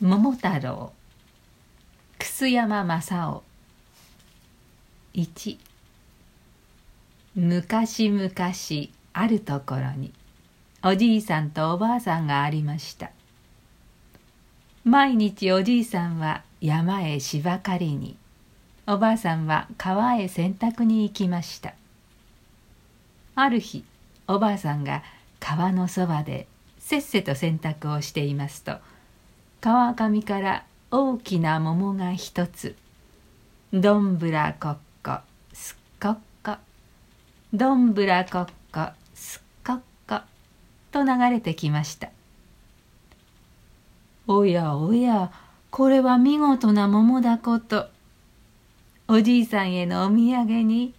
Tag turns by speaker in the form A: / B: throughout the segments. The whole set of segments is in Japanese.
A: 桃太郎。楠山正夫。1昔々あるところにおじいさんとおばあさんがありました。毎日おじいさんは山へ芝刈りにおばあさんは川へ洗濯に行きました。ある日おばあさんが川のそばでせっせと洗濯をしていますと川上から大きな桃が一つ。どんぶらこっこすっこっこ。どんぶらこっこすっこっこ。と流れてきました。おやおやこれは見事な桃だこと。おじいさんへのお土産に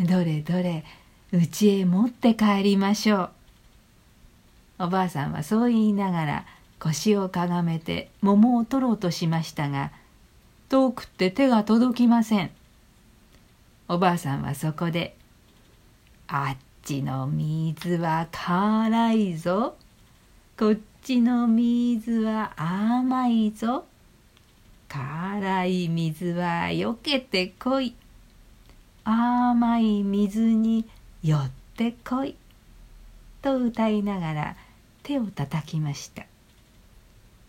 A: どれどれうちへ持って帰りましょう。おばあさんはそう言いながら腰をかがめて桃を取ろうとしましたが遠くって手が届きません。おばあさんはそこで「あっちの水は辛いぞ。こっちの水は甘いぞ。辛い水はよけてこい。甘い水に寄ってこい」と歌いながら手をたたきました。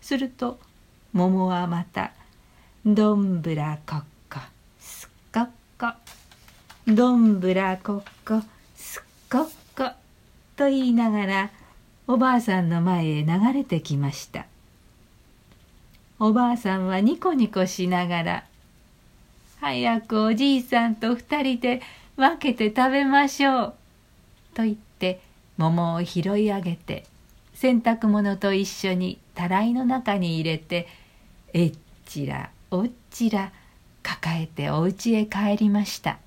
A: すると桃はまた「どんぶらこっこすっこっこ。どんぶらこっこすっこっこ」と言いながらおばあさんの前へ流れてきました。おばあさんはニコニコしながら「早くおじいさんと二人で分けて食べましょう」と言って桃を拾い上げて洗濯物と一緒にたらいの中に入れてえっちらおっちら抱えてお家へ帰りました。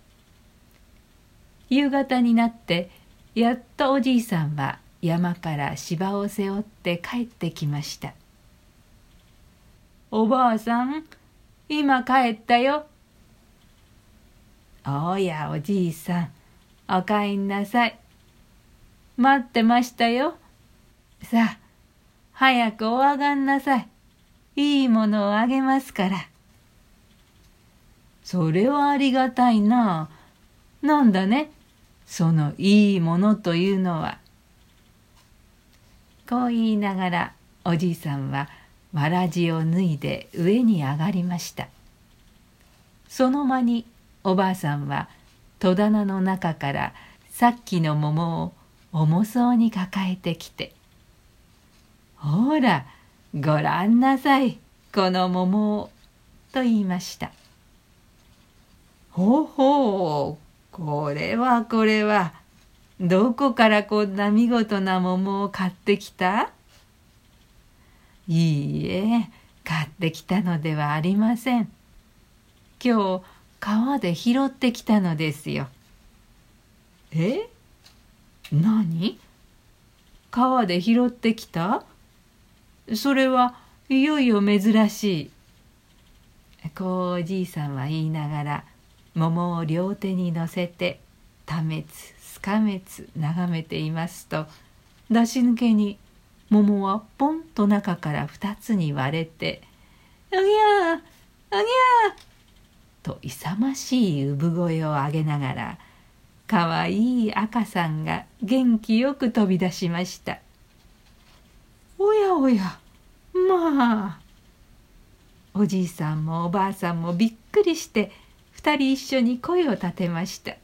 A: 夕方になってやっとおじいさんは山から芝を背負って帰ってきました。おばあさん今帰ったよ。おやおじいさんおかえんなさい。待ってましたよ。さあ、早くお上がんなさい。いいものをあげますから。それはありがたいな。なんだね、そのいいものというのは。こう言いながらおじいさんはわらじを脱いで上に上がりました。その間におばあさんは戸棚の中からさっきの桃を重そうに抱えてきてほらごらんなさい。この桃を」と言いました「ほほうこれはこれは。どこからこんな見事な桃を買ってきた?」いいえ買ってきたのではありません。今日川で拾ってきたのですよ。え？何？川で拾ってきた？それはいよいよ珍しい。こうおじいさんは言いながら桃を両手に乗せて多滅すかめつ眺めていますと出し抜けに桃はポンと中から二つに割れて「うぎゃーうぎゃー!」と勇ましい産声を上げながらかわいい赤さんが元気よく飛び出しました。おやおやまあおじいさんもおばあさんもびっくりして二人一緒に声を立てました。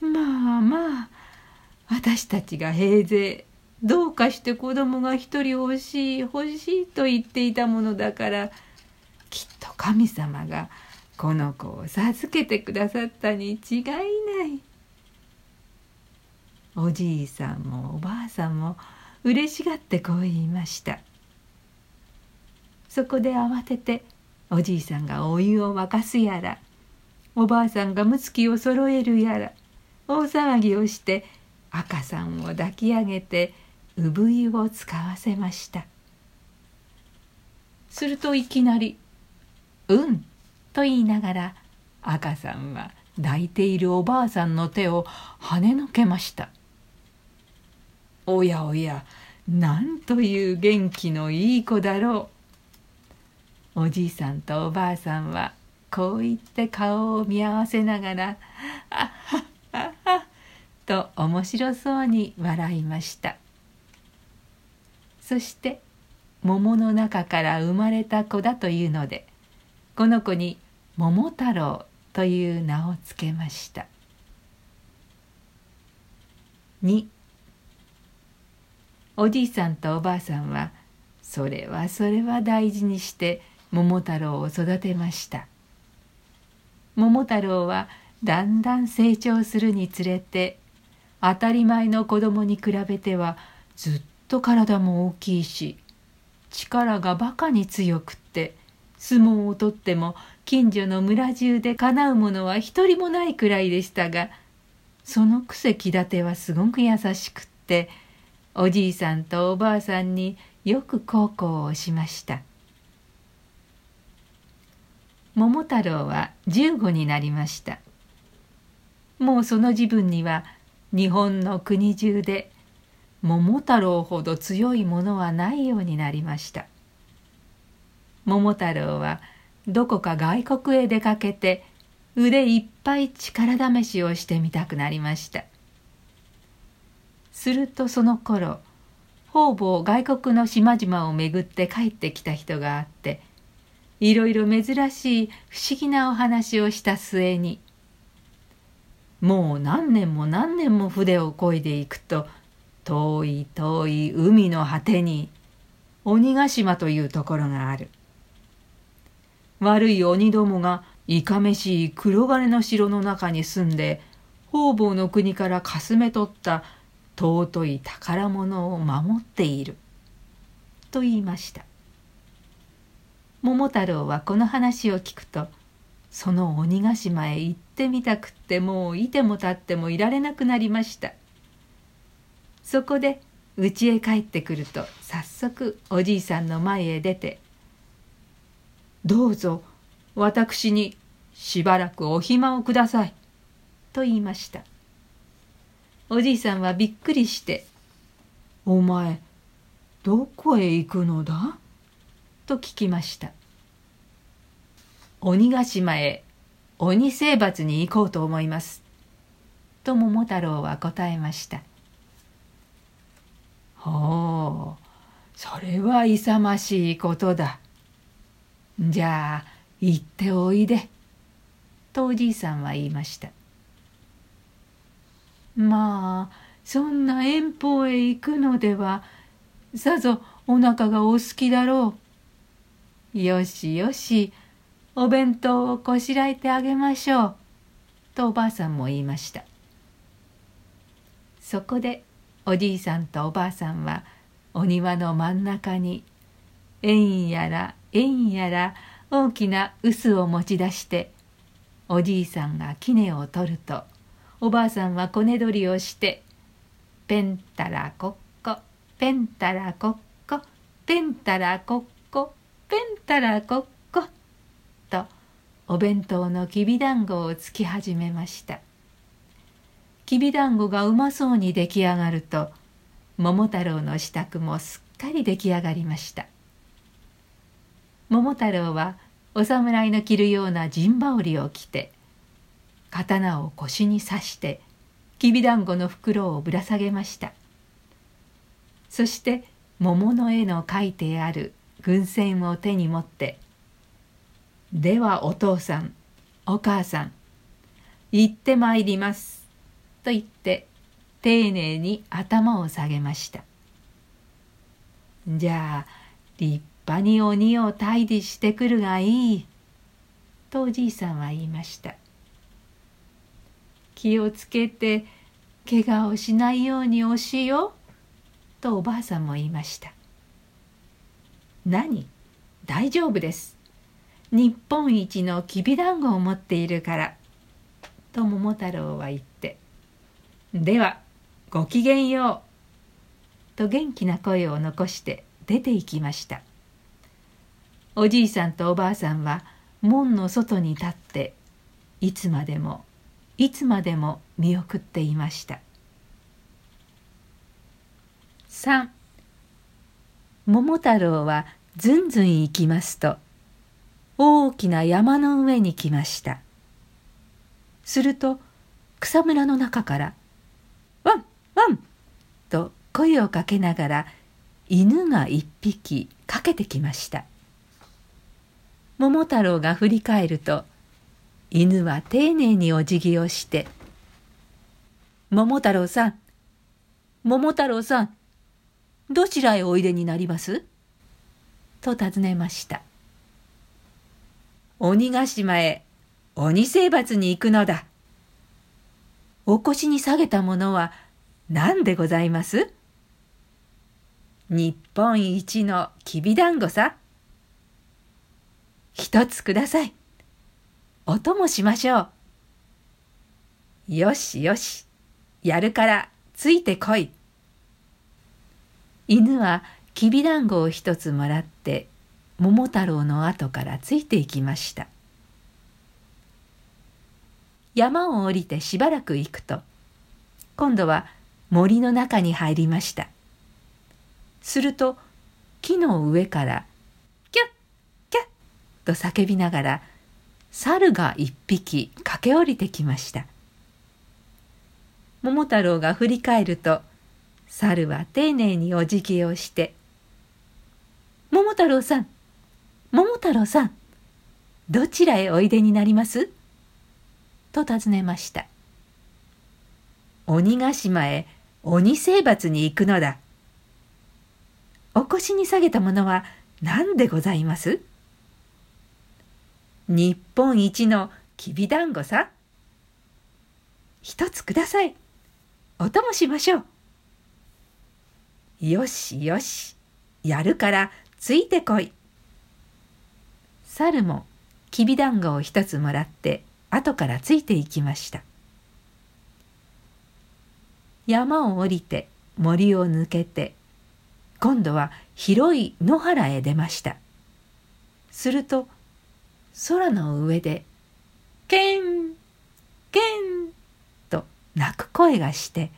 A: まあまあ私たちが平勢どうかして子供が一人欲しい欲しいと言っていたものだからきっと神様がこの子を授けてくださったに違いない。おじいさんもおばあさんも嬉しがってこう言いましたそこで慌てておじいさんがお湯を沸かすやらおばあさんがむつきをそろえるやら大騒ぎをして赤さんを抱き上げて産湯を使わせましたするといきなり「うん」と言いながら赤さんは抱いているおばあさんの手をはねのけました。おやおやなんという元気のいい子だろう。おじいさんとおばあさんはこう言って顔を見合わせながら「あはっはっは」と面白そうに笑いました。そして桃の中から生まれた子だというのでこの子に桃太郎という名をつけました。2おじいさんとおばあさんはそれはそれは大事にして桃太郎を育てました。桃太郎はだんだん成長するにつれて当たり前の子供に比べてはずっと体も大きいし力がバカに強くって相撲をとっても近所の村中でかなうものは一人もないくらいでしたがそのくせ気立てはすごく優しくっておじいさんとおばあさんによく孝行をしました。桃太郎は15になりました。もうその自分には日本の国中で桃太郎ほど強いものはないようになりました。桃太郎はどこか外国へ出かけて腕いっぱい力試しをしてみたくなりました。するとその頃方々外国の島々を巡って帰ってきた人があっていろいろ珍しい不思議なお話をした末にもう何年も何年も筆を漕いでいくと遠い遠い海の果てに鬼ヶ島というところがある。悪い鬼どもがいかめしい黒金の城の中に住んで方々の国からかすめ取った尊い宝物を守っている」と言いました。桃太郎はこの話を聞くとその鬼ヶ島へ行ってみたくってもういても立ってもいられなくなりました。そこで家へ帰ってくると早速おじいさんの前へ出て「どうぞ私にしばらくお暇をください」と言いました。おじいさんはびっくりして「お前どこへ行くのだ?」と聞きました。鬼ヶ島へ鬼征伐に行こうと思います。と桃太郎は答えました。ほうそれは勇ましいことだ。じゃあ行っておいで。とおじいさんは言いましたまあそんな遠方へ行くのではさぞお腹がお好きだろう。よしよしお弁当をこしらえてあげましょう」とおばあさんも言いましたそこでおじいさんとおばあさんはお庭の真ん中に円やら円やら大きな臼を持ち出しておじいさんが杵を取るとおばあさんはこね取りをして「ペンタラコッコペンタラコッコペンタラコッコペンタラコッコ」とお弁当のきびだんごをつき始めました。きびだんごがうまそうに出来上がると桃太郎の支度もすっかり出来上がりました。桃太郎はお侍の着るような陣羽織を着て刀を腰に刺してきびだんごの袋をぶら下げました。そして桃の絵の描いてある軍船を手に持って「ではお父さんお母さん行ってまいります」と言って丁寧に頭を下げましたじゃあ立派に鬼を退治してくるがいいとおじいさんは言いました。気をつけて怪我をしないようにおしよ」とおばあさんも言いました「何？大丈夫です。日本一のきびだんごを持っているから」と桃太郎は言って「ではごきげんよう」と元気な声を残して出て行きました。おじいさんとおばあさんは門の外に立っていつまでもいつまでも見送っていました3桃太郎はずんずん行きますと大きな山の上に来ましたすると草むらの中から「ワンワン!」と声をかけながら犬が一匹かけてきました桃太郎が振り返ると犬は丁寧にお辞儀をして「桃太郎さん桃太郎さんどちらへおいでになります?」と尋ねました「鬼ヶ島へ鬼征伐に行くのだ」お腰に下げたものは何でございます？日本一のきびだんごさ。一つください。お供しましょう。よしよし。やるからついてこい。犬はきびだんごを一つもらって桃太郎の後からついていきました。山を降りてしばらく行くと今度は森の中に入りましたすると木の上から「キャッキャッ」と叫びながら猿が一匹駆け下りてきました。桃太郎が振り返ると猿は丁寧にお辞儀をして「桃太郎さん桃太郎さんどちらへおいでになります?」と尋ねました。鬼ヶ島へ鬼征伐に行くのだ。お腰に下げたものは何でございます？日本一のきびだんごさ一つください。お供しましょう。よしよし。やるからついてこい。猿もきびだんごを一つもらって後からついていきました。山を降りて森を抜けて今度は広い野原へ出ました。すると空の上で「ケンケン」と鳴く声がして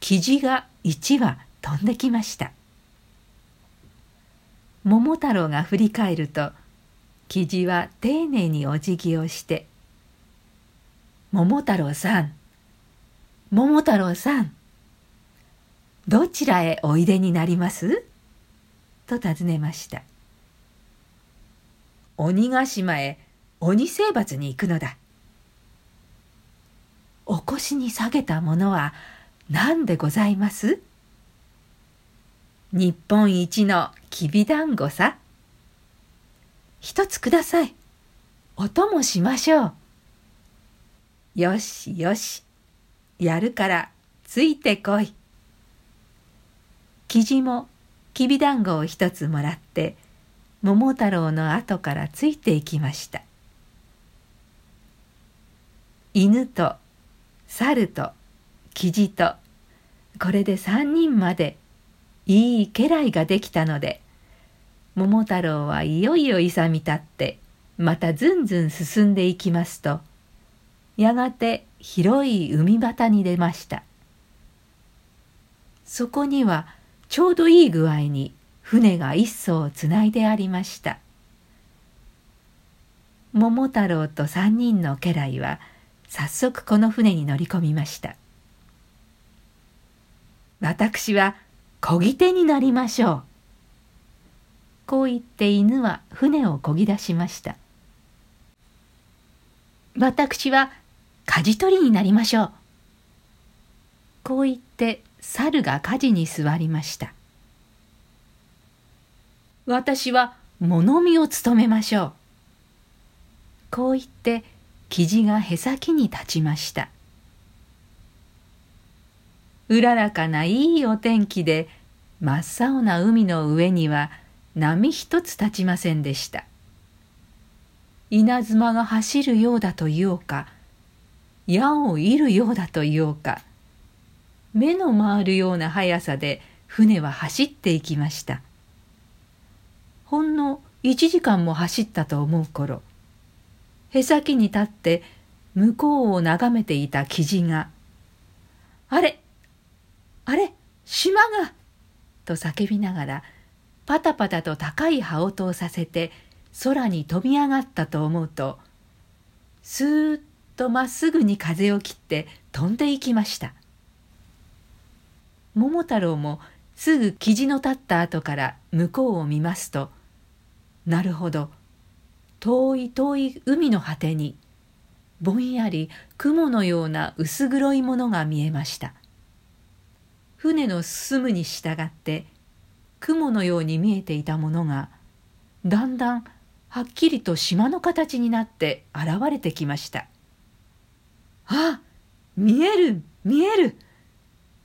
A: キジが一羽飛んできました桃太郎が振り返るとキジは丁寧にお辞儀をして桃太郎さん、桃太郎さん、どちらへおいでになります？と尋ねました。鬼ヶ島へ鬼征伐に行くのだ。お腰に下げたものは何でございます？日本一のきびだんごさ。一つください。お供しましょう。よしよし、やるからついてこい。キジもきびだんごを一つもらって桃太郎の後からついていきました。犬と猿とキジとこれで三人までいい家来ができたので桃太郎はいよいよ勇み立ってまたずんずん進んでいきますとやがて広い海端に出ましたそこにはちょうどいい具合に船が一艘つないでありました桃太郎と三人の家来は早速この船に乗り込みました私は漕ぎ手になりましょうこう言って犬は船を漕ぎ出しました私は舵取りになりましょう。こう言って猿が舵に座りました。私は物見を務めましょう。こう言って生地がへさきに立ちました。うららかないいお天気で真っ青な海の上には波一つ立ちませんでした。稲妻が走るようだと言おうか矢を射るようだと言おうか目の回るような速さで船は走っていきましたほんの1時間も走ったと思う頃へさきに立って向こうを眺めていた生地が「あれあれ島が!」と叫びながらパタパタと高い羽音をさせて空に飛び上がったと思うとスーッとまっすぐに風を切って飛んでいきました桃太郎もすぐ生の立った後から向こうを見ますとなるほど。遠い遠い海の果てにぼんやり雲のような薄黒いものが見えました。船の進むに従って雲のように見えていたものがだんだんはっきりと島の形になって現れてきました。あ見える見える。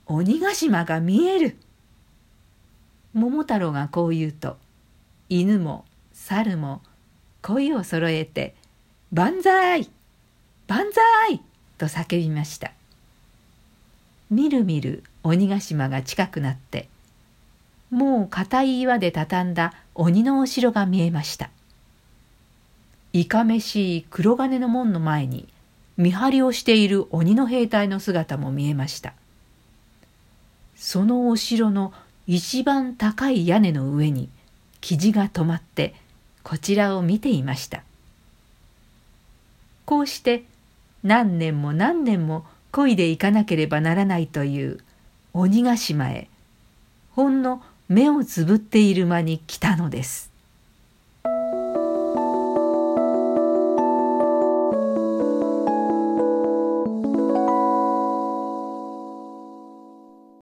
A: 鬼ヶ島が見える。桃太郎がこう言うと犬も猿も声をそろえて「万歳万歳!」と叫びましたみるみる鬼ヶ島が近くなってもう硬い岩で畳んだ鬼のお城が見えましたいかめしい黒金の門の前に見張りをしている鬼の兵隊の姿も見えましたそのお城の一番高い屋根の上に生地が止まってこちらを見ていました。こうして何年も何年も漕いでいかなければならないという鬼ヶ島へほんの目をつぶっている間に来たのです。